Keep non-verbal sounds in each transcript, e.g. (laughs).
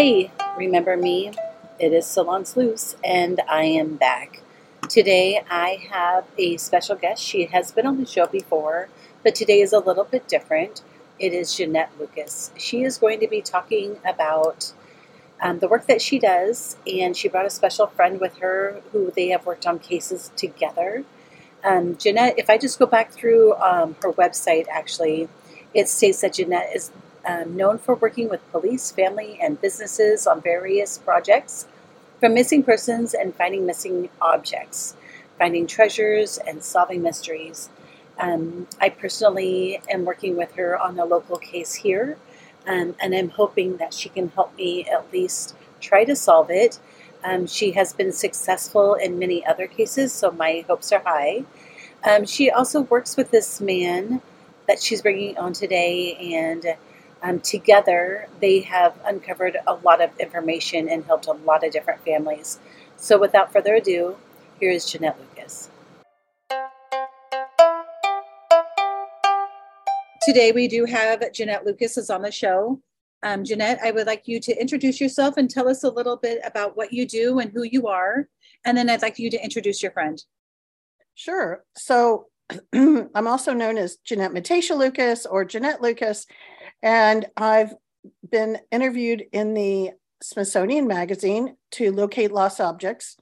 Hey, remember me? It is Salon Sleuths, and I am back. Today I have a special guest. She has been on the show before, but today is a little bit different. It is Ginette Lucas. She is going to be talking about um, the work that she does, and she brought a special friend with her who they have worked on cases together. Um, Ginette, if I just go back through um, her website, actually, it states that Ginette is um, known for working with police, family, and businesses on various projects, from missing persons and finding missing objects, finding treasures, and solving mysteries. Um, I personally am working with her on a local case here, um, and I'm hoping that she can help me at least try to solve it. Um, she has been successful in many other cases, so my hopes are high. Um, she also works with this man that she's bringing on today, and um, together, they have uncovered a lot of information and helped a lot of different families. So, without further ado, here is Ginette Lucas. Today, we do have Ginette Lucas is on the show. Um, Ginette, I would like you to introduce yourself and tell us a little bit about what you do and who you are. And then I'd like you to introduce your friend. Sure. So (clears throat) I'm also known as Ginette Matasha Lucas or Ginette Lucas. And I've been interviewed in the Smithsonian Magazine to locate lost objects.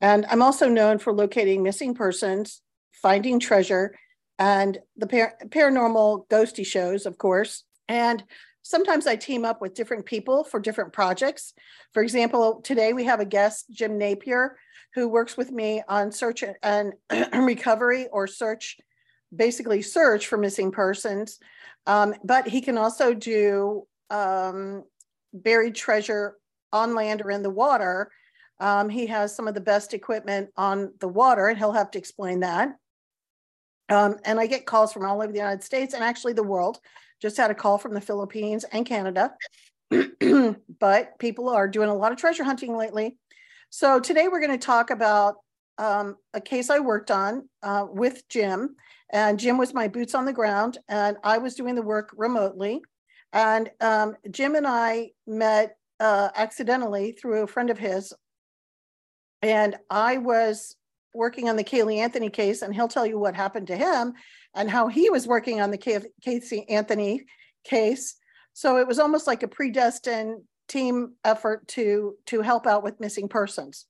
And I'm also known for locating missing persons, finding treasure, and the par- paranormal ghosty shows, of course. And sometimes I team up with different people for different projects. For example, today we have a guest, Jim Napier, who works with me on search and (clears throat) recovery or search, basically search for missing persons. Um, but he can also do um, buried treasure on land or in the water. Um, he has some of the best equipment on the water, and he'll have to explain that. Um, and I get calls from all over the United States and actually the world. Just had a call from the Philippines and Canada. (clears throat) but people are doing a lot of treasure hunting lately. So today we're going to talk about um, a case I worked on uh, with Jim. And Jim was my boots on the ground, and I was doing the work remotely. And um, Jim and I met uh, accidentally through a friend of his. And I was working on the Caylee Anthony case, and he'll tell you what happened to him and how he was working on the Casey Anthony case. So it was almost like a predestined team effort to to help out with missing persons.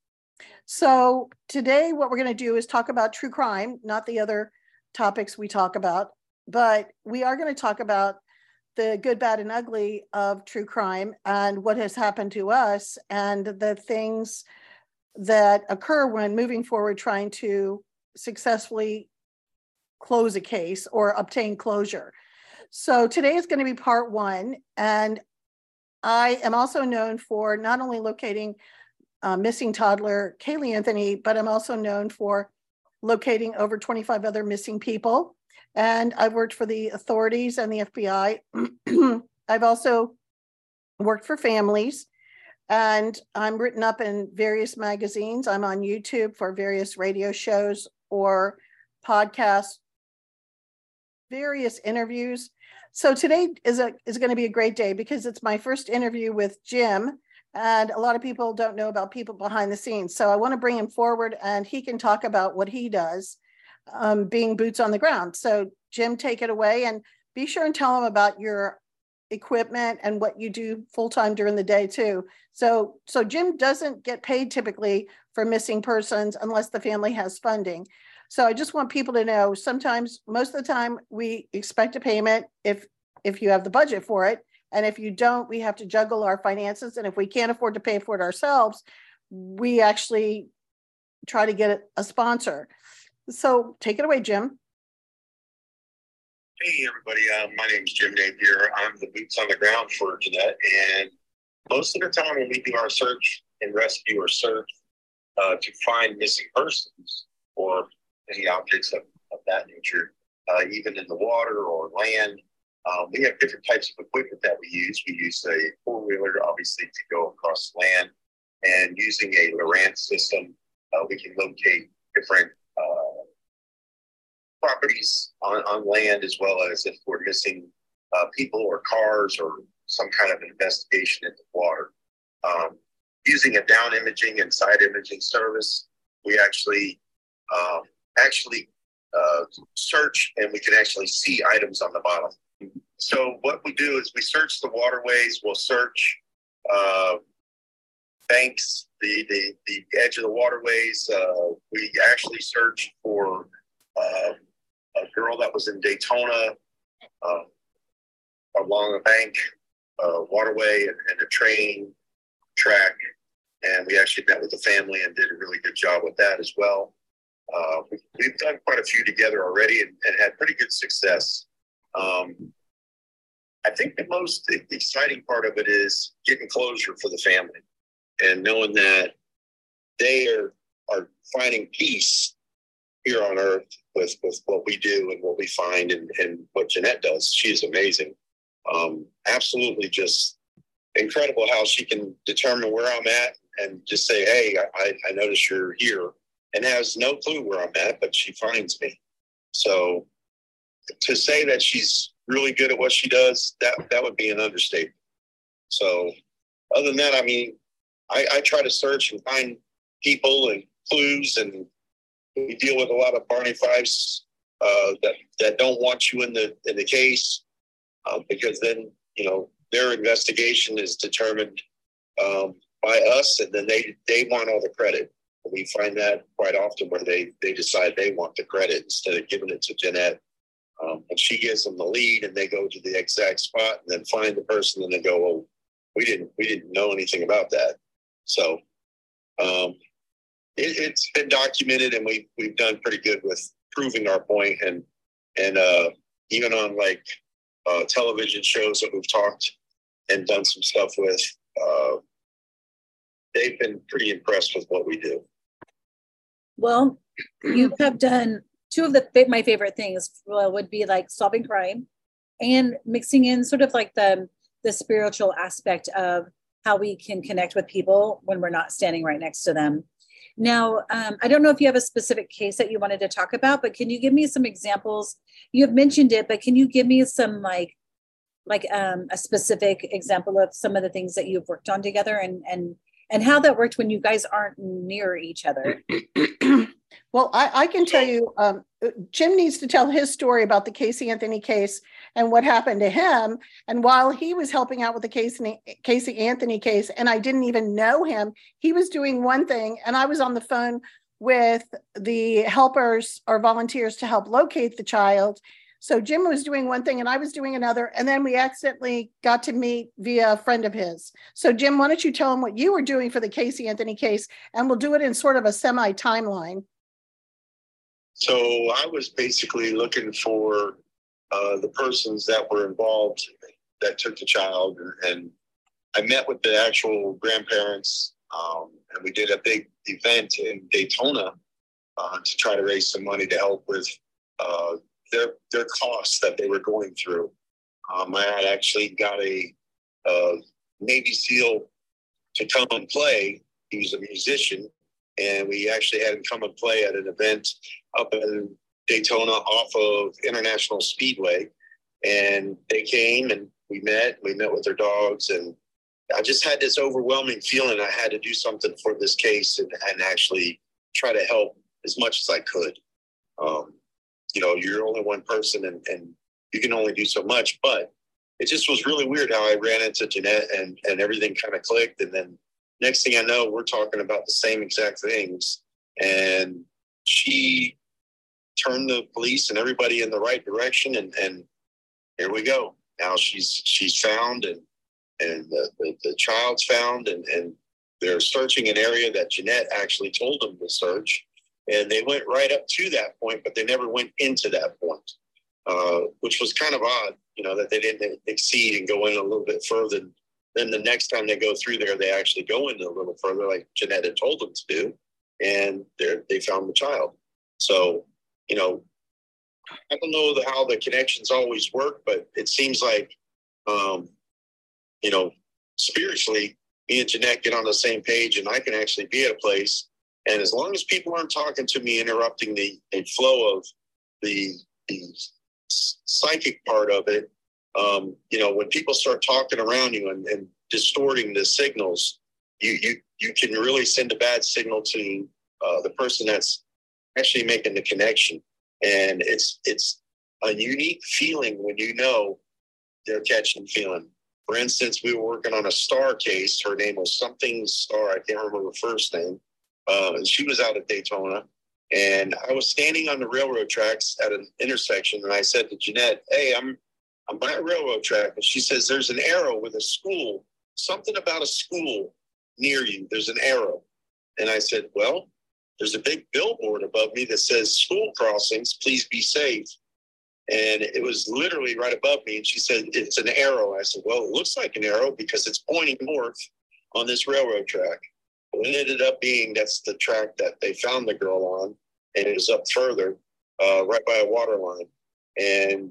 So today, what we're going to do is talk about true crime, not the other topics we talk about, but we are going to talk about the good, bad, and ugly of true crime and what has happened to us and the things that occur when moving forward trying to successfully close a case or obtain closure. So today is going to be part one. And I am also known for not only locating uh, missing toddler Caylee Anthony, but I'm also known for locating over 25 other missing people. And I've worked for the authorities and the FBI. (clears throat) I've also worked for families and I'm written up in various magazines. I'm on YouTube for various radio shows or podcasts, various interviews. So today is a is going to be a great day because it's my first interview with Jim, and a lot of people don't know about people behind the scenes. So I want to bring him forward, and he can talk about what he does, um, being boots on the ground. So Jim, take it away, and be sure and tell him about your equipment and what you do full time during the day too. So so Jim doesn't get paid typically for missing persons unless the family has funding. So I just want people to know sometimes, most of the time, we expect a payment if if you have the budget for it. And if you don't, we have to juggle our finances. And if we can't afford to pay for it ourselves, we actually try to get a sponsor. So take it away, Jim. Hey, everybody. Uh, my name is Jim Napier. I'm the boots on the ground for Ginette. And most of the time, when we do our search and rescue or search uh, to find missing persons or any objects of, of that nature, uh, even in the water or land. Um, we have different types of equipment that we use. We use a four wheeler, obviously, to go across land, and using a Lowrance system, uh, we can locate different uh, properties on, on land as well as if we're missing uh, people or cars or some kind of investigation in the water. Um, using a down imaging and side imaging service, we actually um, actually uh, search and we can actually see items on the bottom. So what we do is we search the waterways. We'll search uh, banks, the, the the edge of the waterways. Uh, we actually searched for uh, a girl that was in Daytona uh, along a bank, uh, waterway, and, and a train track. And we actually met with the family and did a really good job with that as well. Uh, we've done quite a few together already and, and had pretty good success. Um, I think the most exciting part of it is getting closure for the family and knowing that they are, are finding peace here on earth with, with what we do and what we find and, and what Ginette does. She is amazing. Um, absolutely just incredible how she can determine where I'm at and just say, Hey, I, I notice you're here and has no clue where I'm at, but she finds me. So to say that she's really good at what she does, that that would be an understatement. So other than that, I mean, I, I try to search and find people and clues, and we deal with a lot of Barney Fifes uh, that that don't want you in the in the case uh, because then you know their investigation is determined um, by us, and then they they want all the credit. We find that quite often where they they decide they want the credit instead of giving it to Ginette. And she gives them the lead, and they go to the exact spot, and then find the person, and they go, "Oh, we didn't we didn't know anything about that." So um, it, has been documented, and we we've done pretty good with proving our point, and and uh, even on like uh, television shows that we've talked and done some stuff with, uh, they've been pretty impressed with what we do. Well, you have done two of the my favorite things would be like solving crime and mixing in sort of like the the spiritual aspect of how we can connect with people when we're not standing right next to them. Now, um, I don't know if you have a specific case that you wanted to talk about, but can you give me some examples? You have mentioned it, but can you give me some like like um, a specific example of some of the things that you've worked on together and and and how that worked when you guys aren't near each other. (clears throat) well, I, I, can tell you, um, Jim needs to tell his story about the Casey Anthony case and what happened to him. And while he was helping out with the Casey, Casey Anthony case, and I didn't even know him, he was doing one thing, and I was on the phone with the helpers or volunteers to help locate the child so Jim was doing one thing and I was doing another. And then we accidentally got to meet via a friend of his. So, Jim, why don't you tell him what you were doing for the Casey Anthony case? And we'll do it in sort of a semi timeline. So, I was basically looking for uh, the persons that were involved that took the child. And I met with the actual grandparents Um, and we did a big event in Daytona uh, to try to raise some money to help with uh, their their costs that they were going through. Um, I had actually got a, a Navy SEAL to come and play. He was a musician, and we actually had him come and play at an event up in Daytona off of International Speedway. And they came and we met. We met with their dogs, and I just had this overwhelming feeling I had to do something for this case and, and actually try to help as much as I could. Um, you know, you're only one person, and, and you can only do so much. But it just was really weird how I ran into Ginette, and and everything kind of clicked, and then next thing I know, we're talking about the same exact things, and she turned the police and everybody in the right direction, and and here we go. Now she's she's found, and and the, the, the child's found, and and they're searching an area that Ginette actually told them to search, and they went right up to that point, but they never went into that point, uh, which was kind of odd, you know, that they didn't exceed and go in a little bit further. Then the next time they go through there, they actually go in a little further, like Ginette had told them to do, and they found the child. So, you know, I don't know the, how the connections always work, but it seems like, um, you know, spiritually, me and Ginette get on the same page, and I can actually be at a place. And as long as people aren't talking to me, interrupting the, the flow of the, the psychic part of it, um, you know, when people start talking around you and, and distorting the signals, you, you, you can really send a bad signal to uh, the person that's actually making the connection and it's it's a unique feeling when you know they're catching feeling. For instance, we were working on a star case. Her name was something Star. I can't remember her first name. Uh, and she was out at Daytona, and I was standing on the railroad tracks at an intersection, and I said to Ginette, "Hey, I'm I'm by a railroad track," and she says, "There's an arrow with a school. Something about a school near you. There's an arrow." And I said, "Well, there's a big billboard above me that says school crossings, please be safe. And it was literally right above me. And she said, It's an arrow. I said, Well, it looks like an arrow because it's pointing north on this railroad track. Well, it ended up being that's the track that they found the girl on. And it was up further, uh, right by a water line. And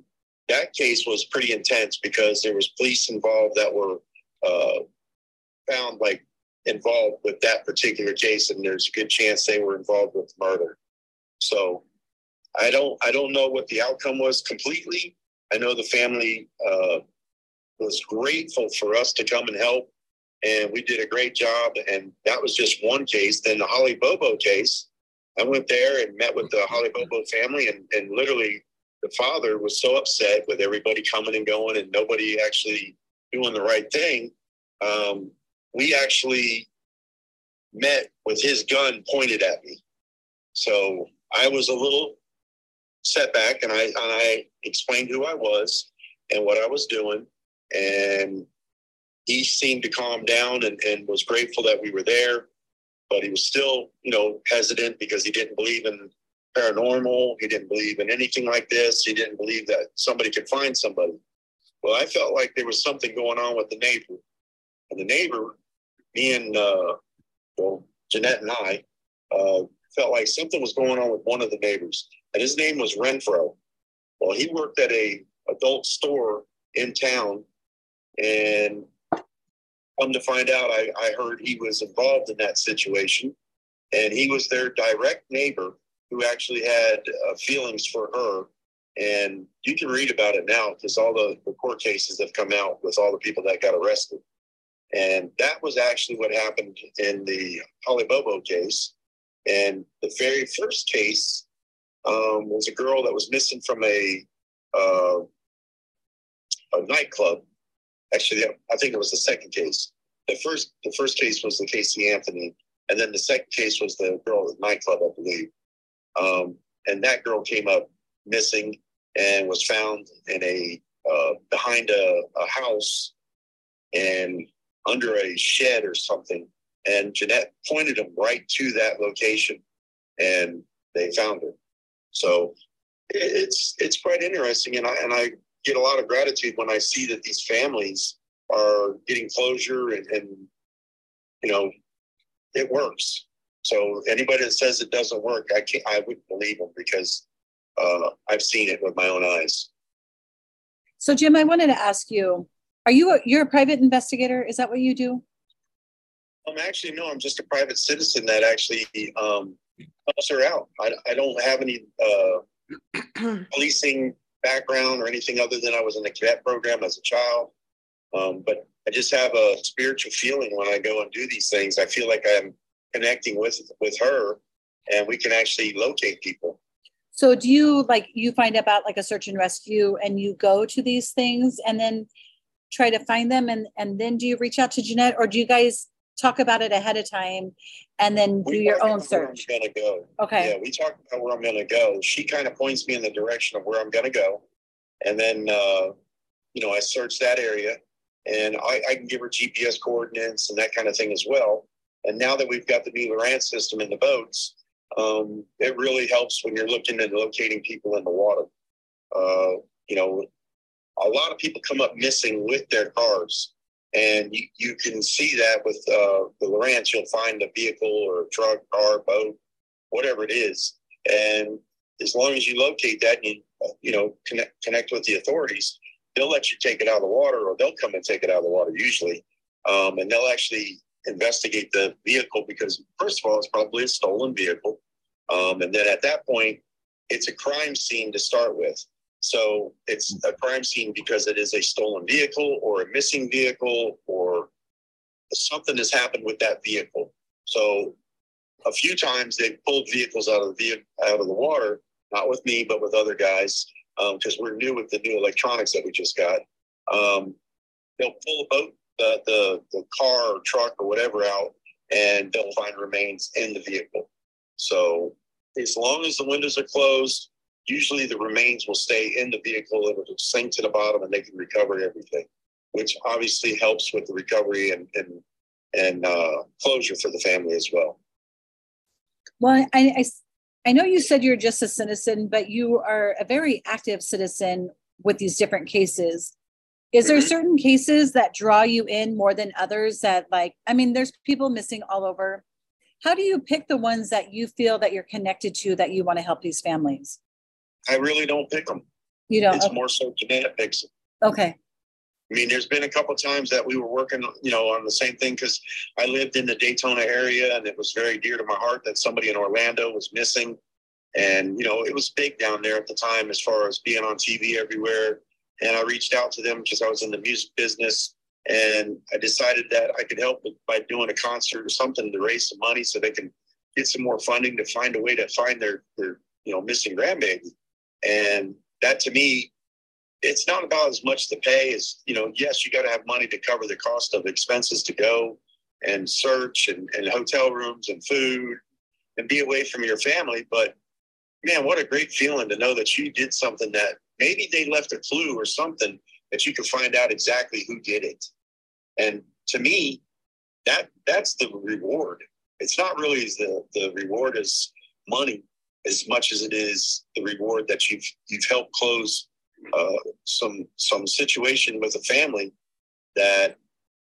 that case was pretty intense because there was police involved that were uh, found like involved with that particular case, and there's a good chance they were involved with murder. So I don't I don't know what the outcome was completely. I know the family uh, was grateful for us to come and help, and we did a great job. And that was just one case. Then the Holly Bobo case, I went there and met with the Holly Bobo family, and, and literally the father was so upset with everybody coming and going and nobody actually doing the right thing. Um, we actually met with his gun pointed at me. So I was a little set back and I, and I explained who I was and what I was doing. And he seemed to calm down and, and was grateful that we were there. But he was still, you know, hesitant because he didn't believe in paranormal. He didn't believe in anything like this. He didn't believe that somebody could find somebody. Well, I felt like there was something going on with the neighbor. And the neighbor me and uh, well, Ginette and I uh, felt like something was going on with one of the neighbors, and his name was Renfro. Well, he worked at a adult store in town, and come to find out, I, I heard he was involved in that situation, and he was their direct neighbor who actually had uh, feelings for her. And you can read about it now because all the, the court cases have come out with all the people that got arrested. And that was actually what happened in the Holly Bobo case. And the very first case um, was a girl that was missing from a uh, a nightclub. Actually, I think it was the second case. The first the first case was the Casey Anthony, and then the second case was the girl at the nightclub, I believe. Um, and that girl came up missing and was found in a uh, behind a, a house and under a shed or something. And Ginette pointed them right to that location and they found her. So it's it's quite interesting and I and I get a lot of gratitude when I see that these families are getting closure and, and you know it works. So anybody that says it doesn't work, I can't. I wouldn't believe them because uh, I've seen it with my own eyes. So Jim, I wanted to ask you: Are you a, you're a private investigator? Is that what you do? Um, actually, no. I'm just a private citizen that actually um, helps her out. I, I don't have any uh, (clears throat) policing background or anything other than I was in the cadet program as a child. Um, but I just have a spiritual feeling when I go and do these things. I feel like I'm connecting with with her, and we can actually locate people. So, do you like you find about like a search and rescue, and you go to these things, and then try to find them, and and then do you reach out to Ginette, or do you guys talk about it ahead of time, and then do your own search? Where I'm gonna go. Okay. Yeah, we talk about where I'm gonna go. She kind of points me in the direction of where I'm gonna go, and then uh, you know I search that area and I, I, can give her GPS coordinates and that kind of thing as well. And now that we've got the new Lowrance system in the boats, um, it really helps when you're looking at locating people in the water. Uh, you know, a lot of people come up missing with their cars, and you, you can see that with uh, the Lowrance. You'll find a vehicle or a truck, car, boat, whatever it is, and as long as you locate that and you you know connect connect with the authorities, they'll let you take it out of the water or they'll come and take it out of the water usually. Um, and they'll actually investigate the vehicle because, first of all, it's probably a stolen vehicle. Um, and then at that point, it's a crime scene to start with. So it's a crime scene because it is a stolen vehicle or a missing vehicle or something has happened with that vehicle. So a few times they've pulled vehicles out of the vehicle, out of the water, not with me, but with other guys because um, we're new with the new electronics that we just got. Um, they'll pull a boat, the, the, the car or truck or whatever out, and they'll find remains in the vehicle. So as long as the windows are closed, usually the remains will stay in the vehicle. It will sink to the bottom and they can recover everything, which obviously helps with the recovery and, and, and uh, closure for the family as well. Well, I, I I know you said you're just a citizen, but you are a very active citizen with these different cases. Is there certain cases that draw you in more than others that like I mean there's people missing all over. How do you pick the ones that you feel that you're connected to that you want to help these families? I really don't pick them. You don't. It's okay. more so Ginette picks them. Okay. I mean, there's been a couple times that we were working, you know, on the same thing because I lived in the Daytona area and it was very dear to my heart that somebody in Orlando was missing. And, you know, it was big down there at the time as far as being on TV everywhere. And I reached out to them because I was in the music business and I decided that I could help by doing a concert or something to raise some money so they can get some more funding to find a way to find their, their you know, missing grandbaby. And that to me it's not about as much to pay as you know yes you got to have money to cover the cost of expenses to go and search and, and hotel rooms and food and be away from your family but man what a great feeling to know that you did something that maybe they left a clue or something that you can find out exactly who did it and to me that that's the reward it's not really the the reward is money as much as it is the reward that you've you've helped close uh, some some situation with a family that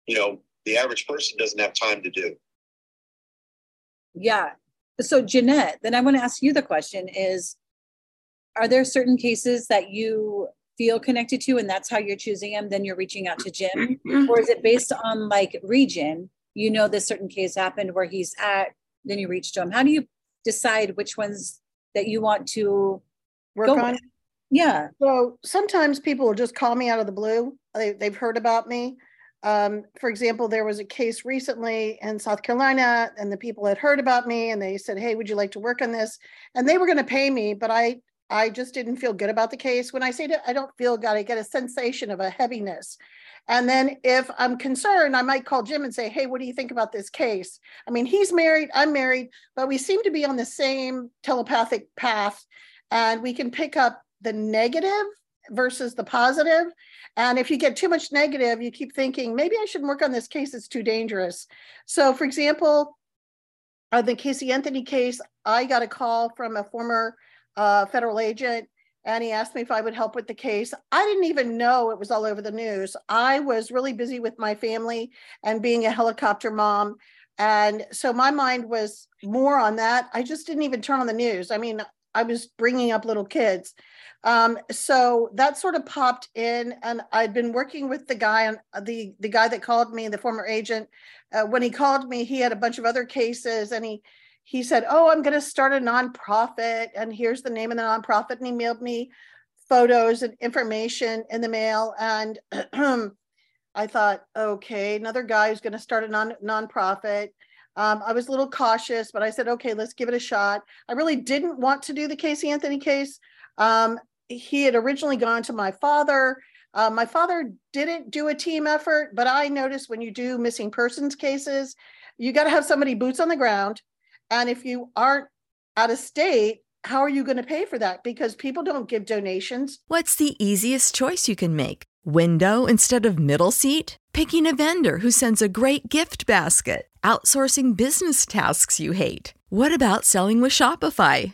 you know the average person doesn't have time to do. Yeah. So Ginette, then I want to ask you the question: Is are there certain cases that you feel connected to, and that's how you're choosing them? Then you're reaching out to Jim, or is it based on like region? You know, this certain case happened where he's at, then you reach to him. How do you decide which ones that you want to work on? With? Yeah. So sometimes people will just call me out of the blue. They, they've heard about me. Um, for example, there was a case recently in South Carolina, and the people had heard about me, and they said, "Hey, would you like to work on this?" And they were going to pay me, but I I just didn't feel good about the case. When I say that I don't feel good, I get a sensation of a heaviness. And then if I'm concerned, I might call Jim and say, Hey, what do you think about this case? I mean, he's married, I'm married, but we seem to be on the same telepathic path and we can pick up the negative versus the positive. And if you get too much negative, you keep thinking, maybe I should work on this case, it's too dangerous. So, for example, uh, the Casey Anthony case, I got a call from a former uh, federal agent and he asked me if I would help with the case. I didn't even know it was all over the news. I was really busy with my family and being a helicopter mom. And so my mind was more on that. I just didn't even turn on the news. I mean, I was bringing up little kids. Um, so that sort of popped in, and I'd been working with the guy on the the guy that called me, the former agent. Uh, when he called me, he had a bunch of other cases, and he he said, "Oh, I'm going to start a nonprofit, and here's the name of the nonprofit." And he mailed me photos and information in the mail, and (clears throat) I thought, okay, another guy who's going to start a non nonprofit. Um, I was a little cautious, but I said, okay, let's give it a shot. I really didn't want to do the Casey Anthony case. Um, he had originally gone to my father. Uh, my father didn't do a team effort, but I noticed when you do missing persons cases, you got to have somebody boots on the ground. And if you aren't out of state, how are you going to pay for that? Because people don't give donations. What's the easiest choice you can make? Window instead of middle seat? Picking a vendor who sends a great gift basket? Outsourcing business tasks you hate? What about selling with Shopify?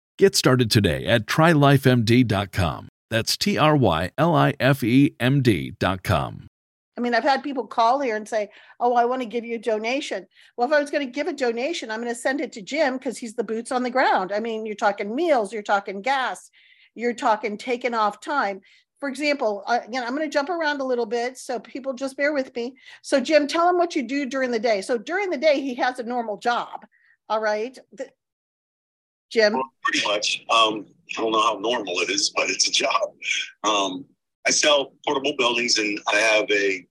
Get started today at trylifemd.com. That's T R Y L I F E M D.com. I mean, I've had people call here and say, Oh, I want to give you a donation. Well, if I was going to give a donation, I'm going to send it to Jim because he's the boots on the ground. I mean, you're talking meals, you're talking gas, you're talking taking off time. For example, again, I'm going to jump around a little bit, so people just bear with me. So, Jim, tell him what you do during the day. So, during the day, he has a normal job. All right. Jim? Well, pretty much. Um, I don't know how normal it is, but it's a job. Um, I sell portable buildings, and I have a,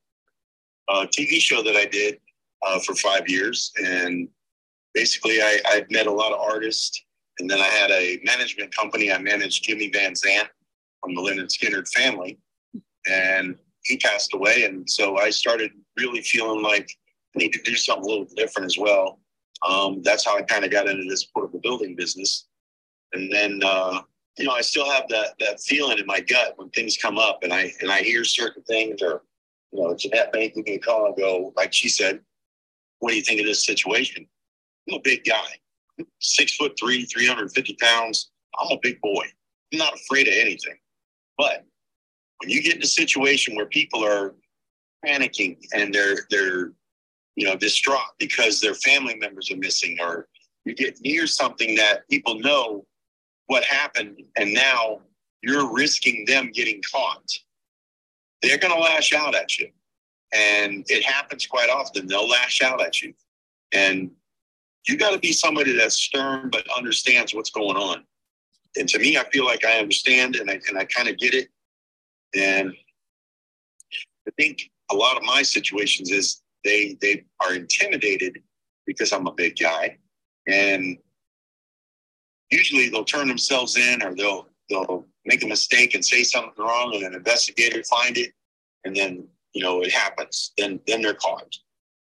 a TV show that I did uh, for five years. And basically, I, I met a lot of artists. And then I had a management company. I managed Jimmy Van Zant from the Lynyrd Skynyrd family. And he passed away. And so I started really feeling like I need to do something a little different as well. Um, that's how I kind of got into this portable building business. And then, uh, you know, I still have that that feeling in my gut when things come up, and I and I hear certain things, or you know, Ginette me a call and go, like she said, "What do you think of this situation?" I'm a big guy, six foot three, three hundred fifty pounds. I'm a big boy. I'm not afraid of anything. But when you get in a situation where people are panicking and they're they're you know, distraught because their family members are missing, or you get near something that people know what happened, and now you're risking them getting caught. They're going to lash out at you. And it happens quite often. They'll lash out at you. And you got to be somebody that's stern but understands what's going on. and to me, I feel like I understand and I and I kind of get it. And I think a lot of my situations is they they are intimidated because I'm a big guy, and usually they'll turn themselves in or they'll they'll make a mistake and say something wrong, and an investigator find it, and then you know it happens. Then then they're caught.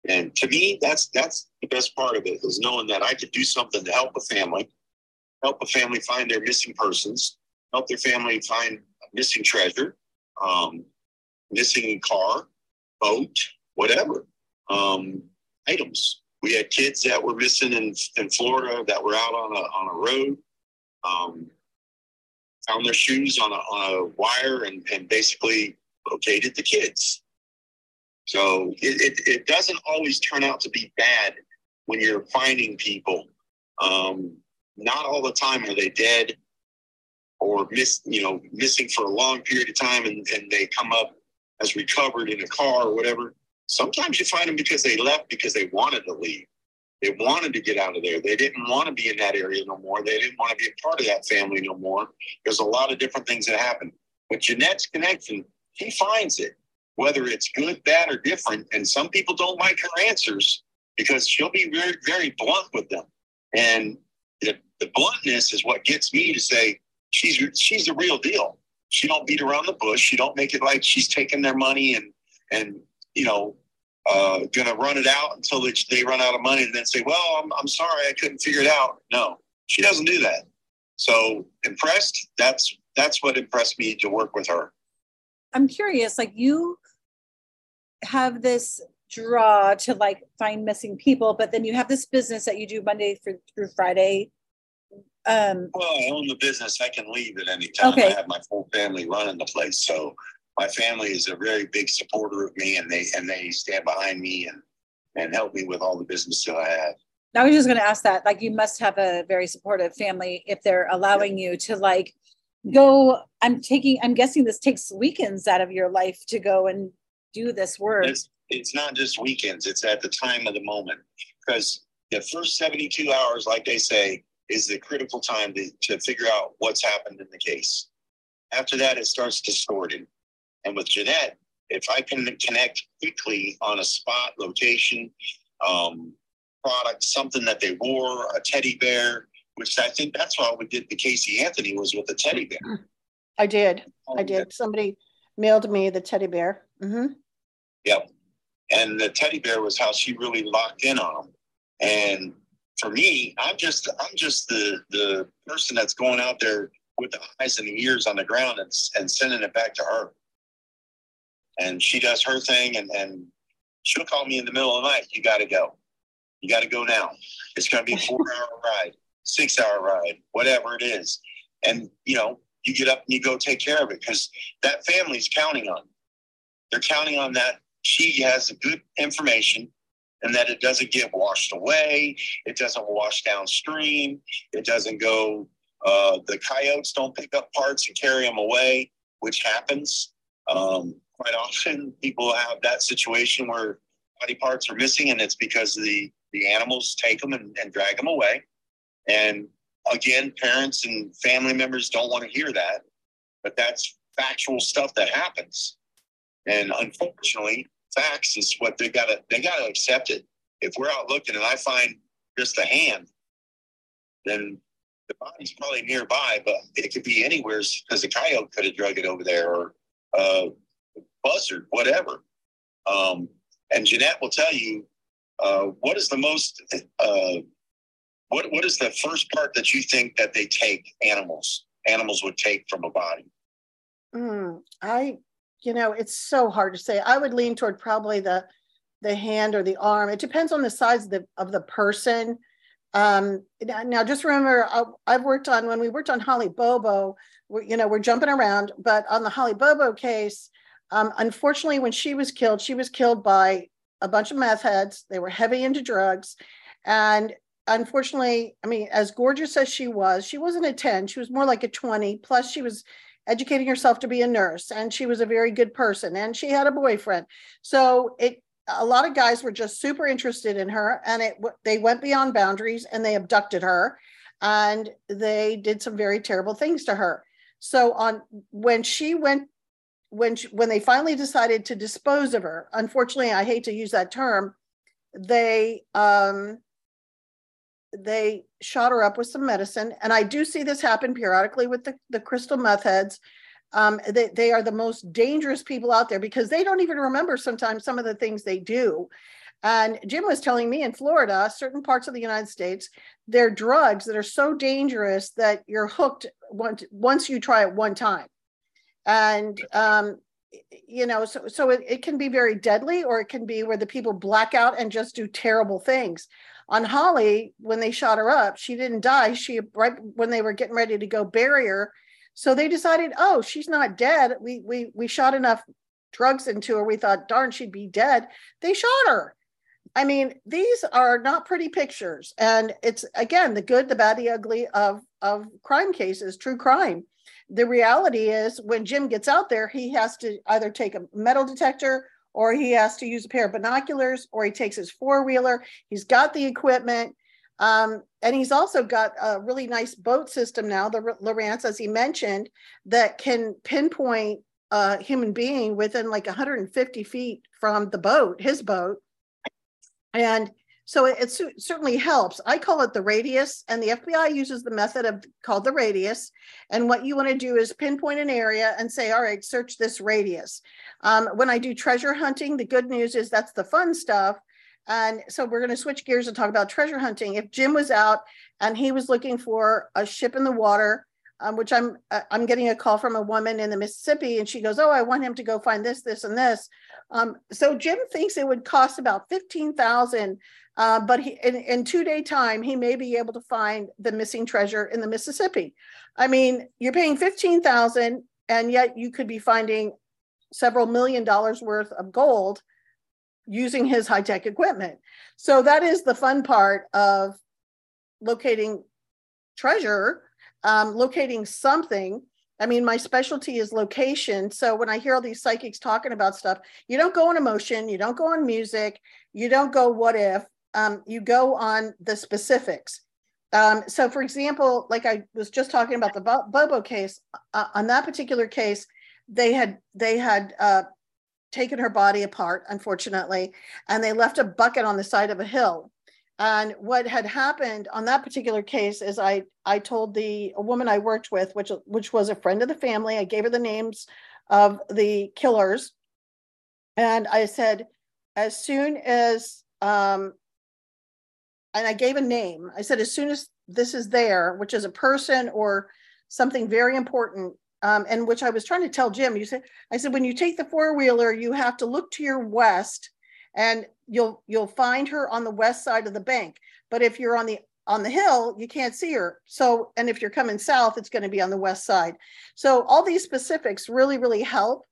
And to me, that's that's the best part of it is knowing that I could do something to help a family, help a family find their missing persons, help their family find missing treasure, um, missing car, boat, whatever, um, items. We had kids that were missing in, in Florida that were out on a, on a road, um, found their shoes on a, on a wire and, and basically located the kids. So it, it, it, doesn't always turn out to be bad when you're finding people. Um, not all the time are they dead or miss, you know, missing for a long period of time and, and they come up as recovered in a car or whatever. Sometimes you find them because they left because they wanted to leave. They wanted to get out of there. They didn't want to be in that area no more. They didn't want to be a part of that family no more. There's a lot of different things that happen. But Ginette's connection, he finds it, whether it's good, bad, or different. And some people don't like her answers because she'll be very, very blunt with them. And the, the bluntness is what gets me to say she's she's the real deal. She don't beat around the bush. She don't make it like she's taking their money and and you know uh, going to run it out until they, they run out of money and then say, well, I'm, I'm sorry, I couldn't figure it out. No, she doesn't do that. So impressed. That's, that's what impressed me to work with her. I'm curious, like you have this draw to like find missing people, but then you have this business that you do Monday through, through Friday. Um, well, I own the business. I can leave at any time. Okay. I have my full family running the place. So my family is a very big supporter of me and they and they stand behind me and and help me with all the business that I have. I was just going to ask that. Like, you must have a very supportive family if they're allowing you to like go. I'm taking. I'm guessing this takes weekends out of your life to go and do this work. It's, it's not just weekends. It's at the time of the moment because the first 72 hours, like they say, is the critical time to, to figure out what's happened in the case. After that, it starts distorting. And with Ginette, if I can connect quickly on a spot, location, um, product, something that they wore, a teddy bear, which I think that's why we did the Casey Anthony was with the teddy bear. I did. I did. Somebody mailed me the teddy bear. Mm-hmm. Yep. And the teddy bear was how she really locked in on him. And for me, I'm just I'm just the the person that's going out there with the eyes and the ears on the ground and, and sending it back to her and she does her thing and, and she'll call me in the middle of the night. You got to go. You got to go now. It's going to be a four hour (laughs) ride, six hour ride, whatever it is. And, you know, you get up and you go take care of it because that family's counting on. They're counting on that she has the good information and that it doesn't get washed away. It doesn't wash downstream. It doesn't go, uh, the coyotes don't pick up parts and carry them away, which happens. Um, quite often people have that situation where body parts are missing and it's because the, the animals take them and, and drag them away. And again, parents and family members don't want to hear that, but that's factual stuff that happens. And unfortunately, facts is what they gotta they gotta accept it. If we're out looking and I find just a hand, then the body's probably nearby, but it could be anywhere because a coyote could have drug it over there or uh, buzzard, whatever. Um, and Ginette will tell you uh, what is the most uh, what what is the first part that you think that they take animals animals would take from a body? Mm, I you know it's so hard to say. I would lean toward probably the the hand or the arm. It depends on the size of the of the person. Um, now, just remember, I, have worked on when we worked on Holly Bobo. you know, we're jumping around, but on the Holly Bobo case, um, unfortunately, when she was killed, she was killed by a bunch of meth heads. They were heavy into drugs. And unfortunately, I mean, as gorgeous as she was, she wasn't a 10, she was more like a 20. Plus, she was educating herself to be a nurse and she was a very good person and she had a boyfriend. So it, a lot of guys were just super interested in her and it they went beyond boundaries and they abducted her and they did some very terrible things to her. So on when she went when she, when they finally decided to dispose of her, unfortunately, I hate to use that term, they um, they shot her up with some medicine, and I do see this happen periodically with the, the crystal meth heads. Um, they, they are the most dangerous people out there because they don't even remember sometimes some of the things they do. And Jim was telling me in Florida, certain parts of the United States, they're drugs that are so dangerous that you're hooked once, once you try it one time. And, um, you know, so, so it, it can be very deadly, or it can be where the people black out and just do terrible things. On Holly, when they shot her up, she didn't die. She, right when they were getting ready to go bury her, so they decided, oh, she's not dead. We we we shot enough drugs into her. We thought, darn, she'd be dead. They shot her. I mean, these are not pretty pictures. And it's again the good, the bad, the ugly of of crime cases, true crime. The reality is when Jim gets out there, he has to either take a metal detector or he has to use a pair of binoculars or he takes his four-wheeler. He's got the equipment. Um, and he's also got a really nice boat system now, the Lowrance, as he mentioned, that can pinpoint a human being within like 150 feet from the boat, his boat. And so it, it, certainly helps. I call it the radius, and the FBI uses the method of called the radius. And what you want to do is pinpoint an area and say, all right, search this radius. Um, when I do treasure hunting, the good news is that's the fun stuff. And so we're going to switch gears and talk about treasure hunting. If Jim was out and he was looking for a ship in the water, um, which I'm uh, I'm getting a call from a woman in the Mississippi, and she goes, "Oh, I want him to go find this, this, and this." Um, so Jim thinks it would cost about fifteen thousand, uh, but he in, in two day time he may be able to find the missing treasure in the Mississippi. I mean, you're paying fifteen thousand, and yet you could be finding several million dollars worth of gold using his high tech equipment. So that is the fun part of locating treasure, um, locating something. I mean, my specialty is location. So when I hear all these psychics talking about stuff, you don't go on emotion, you don't go on music, you don't go what if, um, you go on the specifics. Um, so, for example, like I was just talking about the Bobo case, uh, on that particular case, they had they had uh, taken her body apart, unfortunately, and they left a bucket on the side of a hill. And what had happened on that particular case is I I told the woman I worked with, which which was a friend of the family, I gave her the names of the killers, and I said, as soon as um, and I gave a name. I said, as soon as this is there, which is a person or something very important, um, and which I was trying to tell Jim. You said, I said, when you take the four wheeler, you have to look to your west, and you'll you'll find her on the west side of the bank. But if you're on the on the hill, you can't see her. So, and if you're coming south, it's going to be on the west side. So, all these specifics really, really help.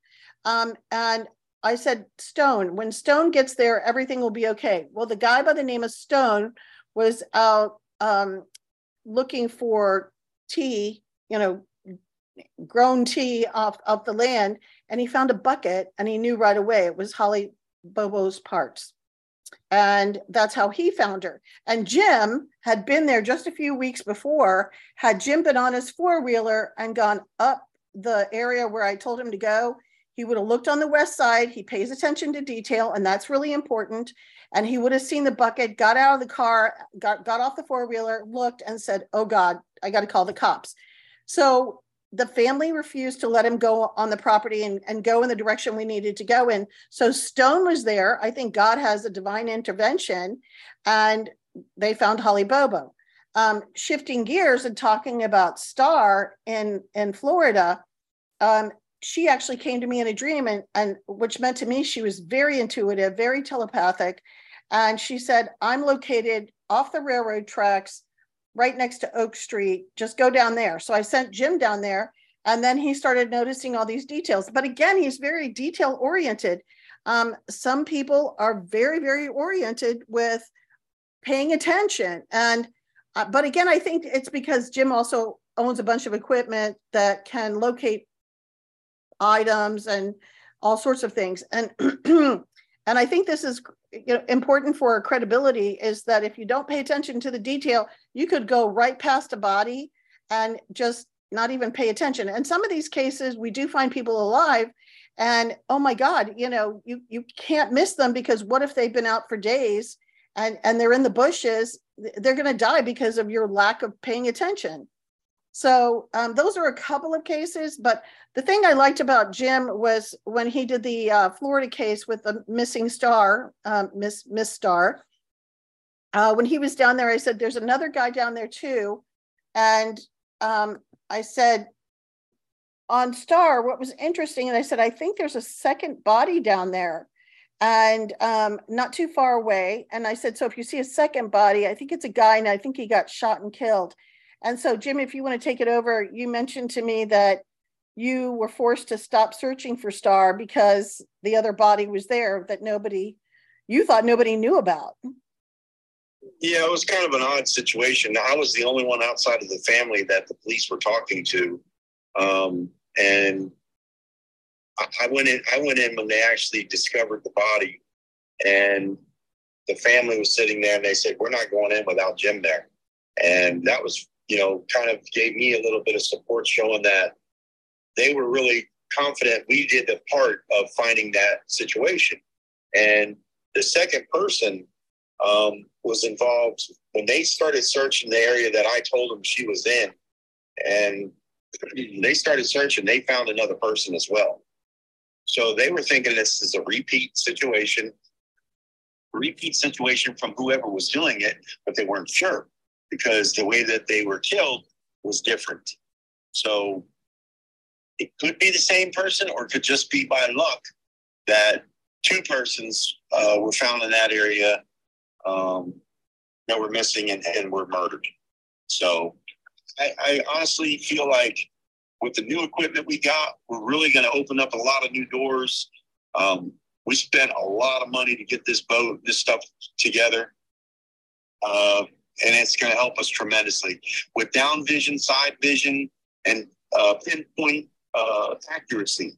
Um, and I said, Stone, when Stone gets there, everything will be okay. Well, the guy by the name of Stone was out um, looking for tea, you know, grown tea off, off the land and he found a bucket and he knew right away it was Holly Bobo's parts. And that's how he found her. And Jim had been there just a few weeks before. Had Jim been on his four wheeler and gone up the area where I told him to go, he would have looked on the west side. He pays attention to detail, and that's really important. And he would have seen the bucket, got out of the car, got, got off the four wheeler, looked, and said, Oh God, I got to call the cops. So the family refused to let him go on the property and, and go in the direction we needed to go in. So Stone was there. I think God has a divine intervention, and they found Holly Bobo. Um, shifting gears and talking about Star in in Florida, um, she actually came to me in a dream, and, and which meant to me she was very intuitive, very telepathic, and she said, "I'm located off the railroad tracks." Right next to Oak Street. Just go down there. So I sent Jim down there and then he started noticing all these details. But again, he's very detail oriented. Um, some people are very, very oriented with paying attention. And, uh, but again, I think it's because Jim also owns a bunch of equipment that can locate items and all sorts of things. And, (clears throat) and I think this is you know, important for credibility is that if you don't pay attention to the detail, you could go right past a body and just not even pay attention. And some of these cases, we do find people alive, and oh my God, you know, you you can't miss them because what if they've been out for days and and they're in the bushes? They're going to die because of your lack of paying attention. So um, those are a couple of cases, but the thing I liked about Jim was when he did the uh, Florida case with the missing star, um, Miss Miss Star. Uh, when he was down there, I said, "There's another guy down there too," and um, I said, "On Star, what was interesting?" And I said, "I think there's a second body down there, and um, not too far away." And I said, "So if you see a second body, I think it's a guy, and I think he got shot and killed." And so, Jim, if you want to take it over, you mentioned to me that you were forced to stop searching for Star because the other body was there that nobody, you thought nobody knew about. Yeah, it was kind of an odd situation. I was the only one outside of the family that the police were talking to, um, and I went in. I went in when they actually discovered the body, and the family was sitting there, and they said, "We're not going in without Jim there," and that was you know, kind of gave me a little bit of support showing that they were really confident we did the part of finding that situation. And the second person um, was involved when they started searching the area that I told them she was in. And they started searching, they found another person as well. So they were thinking this is a repeat situation, repeat situation from whoever was doing it, but they weren't sure because the way that they were killed was different. So it could be the same person or it could just be by luck that two persons uh, were found in that area um, that were missing and, and were murdered. So I, I honestly feel like with the new equipment we got, we're really going to open up a lot of new doors. Um, we spent a lot of money to get this boat, this stuff together. Uh, and it's going to help us tremendously with down vision, side vision, and uh, pinpoint uh, accuracy.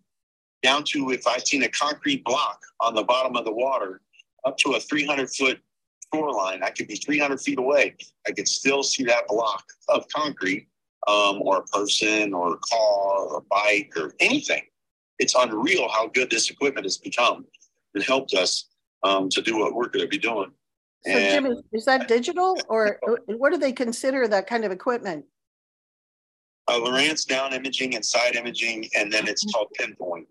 Down to if I've seen a concrete block on the bottom of the water, up to a 300 foot shoreline, I could be 300 feet away. I could still see that block of concrete, um, or a person, or a car, or a bike, or anything. It's unreal how good this equipment has become. and helped us um, to do what we're going to be doing. So Jim, is, is that digital or what do they consider that kind of equipment? Uh, Lowrance down imaging and side imaging, and then it's called pinpoint.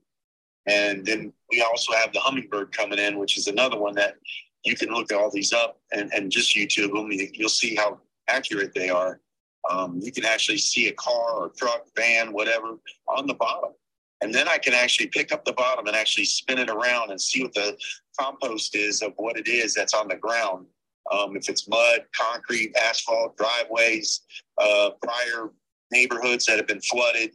And then we also have the Humminbird coming in, which is another one that you can look all these up and, and just YouTube them. You'll see how accurate they are. Um, you can actually see a car or truck, van, whatever on the bottom. And then I can actually pick up the bottom and actually spin it around and see what the compost is of what it is that's on the ground. Um, if it's mud, concrete, asphalt, driveways, uh, prior neighborhoods that have been flooded.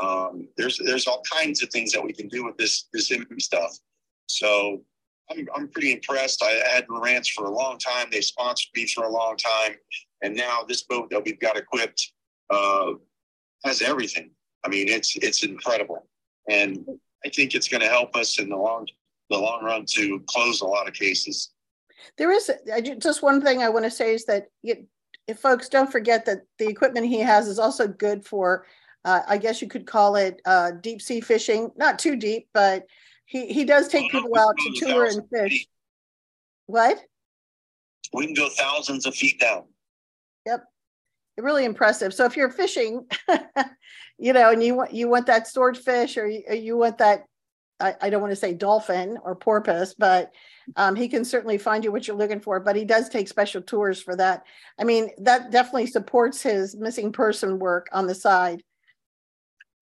Um, there's there's all kinds of things that we can do with this this stuff. So I'm I'm pretty impressed. I had Lowrance for a long time. They sponsored me for a long time, and now this boat that we've got equipped uh, has everything. I mean, it's it's incredible and I think it's going to help us in the long the long run to close a lot of cases. There is just one thing I want to say is that folks don't forget that the equipment he has is also good for, uh, I guess you could call it uh, deep sea fishing, not too deep, but he, he does take well, people out to tour and fish. Feet. What? We can go thousands of feet down. Yep really impressive. So if you're fishing, (laughs) you know, and you want you want that swordfish or you, you want that, I, I, don't want to say dolphin or porpoise, but um, he can certainly find you what you're looking for. But he does take special tours for that. I mean, that definitely supports his missing person work on the side.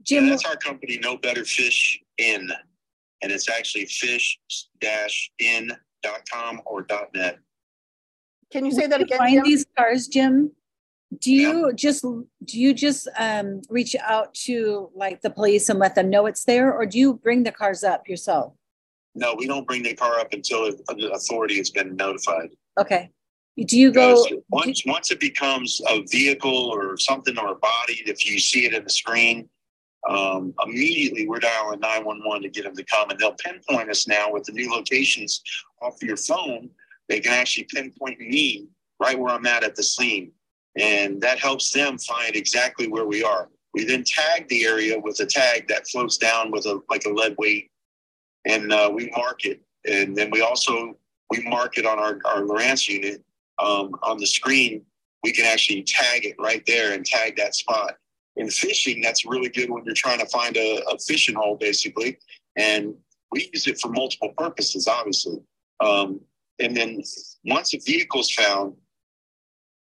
Jim, yeah, that's our company, No Better Fish In, and it's actually fish-in.com or .net. Can you say that again? Find Jim? these cars, Jim do you yeah. just do you just um, reach out to like the police and let them know it's there or do you bring the cars up yourself no we don't bring the car up until the authority has been notified okay do you go once you, once it becomes a vehicle or something or a body if you see it in the screen um, immediately we're dialing 911 to get them to come and they'll pinpoint us now with the new locations off your phone they can actually pinpoint me right where i'm at at the scene and that helps them find exactly where we are. We then tag the area with a tag that floats down with a like a lead weight, and uh, we mark it. And then we also we mark it on our our Lowrance unit um, on the screen. We can actually tag it right there and tag that spot. In fishing, that's really good when you're trying to find a, a fishing hole, basically. And we use it for multiple purposes, obviously. Um, and then once a vehicle's found,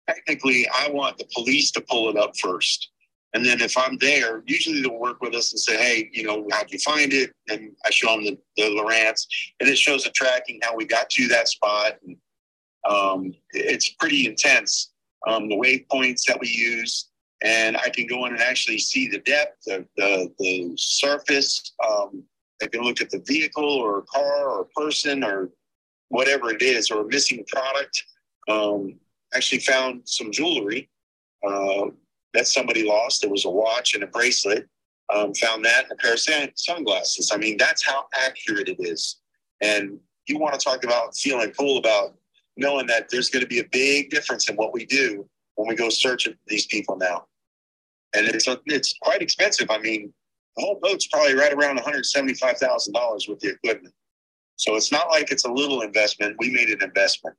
technically, I want the police to pull it up first. And then if I'm there, usually they'll work with us and say, hey, you know, how'd you find it? And I show them the, the Lowrance, and it shows the tracking, how we got to that spot. And, um, it's pretty intense, um, the waypoints that we use. And I can go in and actually see the depth, the, the, the surface. Um, I can look at the vehicle or car or person or whatever it is, or a missing product. Um, actually found some jewelry uh, that somebody lost. There was a watch and a bracelet. Um, found that and a pair of sunglasses. I mean, that's how accurate it is. And you want to talk about feeling cool about knowing that there's going to be a big difference in what we do when we go searching for these people now. And it's a, it's quite expensive. I mean, the whole boat's probably right around $175,000 with the equipment. So it's not like it's a little investment. We made an investment.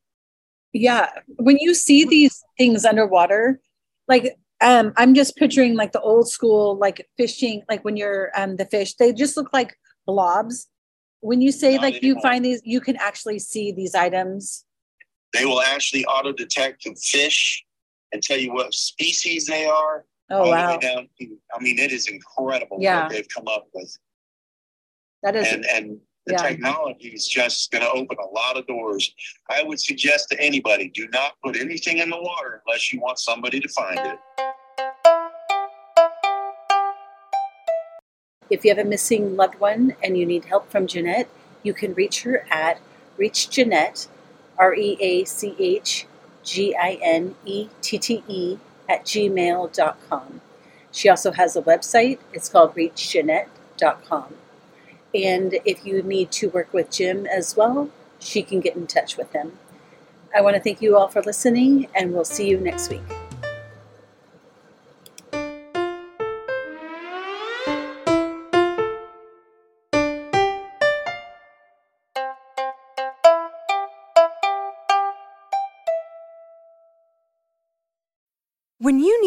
Yeah. When you see these things underwater, like um, I'm just picturing like the old school, like fishing, like when you're um, the fish, they just look like blobs. When you say Not like you find these, you can actually see these items. They will actually auto detect the fish and tell you what species they are. Oh all the way wow, down to- I mean, it is incredible Yeah. what they've come up with. that is and and the yeah. technology is just going to open a lot of doors. I would suggest to anybody: do not put anything in the water unless you want somebody to find it. If you have a missing loved one and you need help from Ginette, you can reach her at Reach Ginette, R E A C H G I N E T T E, at gmail.com. She also has a website. It's called reachginette.com. And if you need to work with Jim as well, she can get in touch with him. I want to thank you all for listening, and we'll see you next week.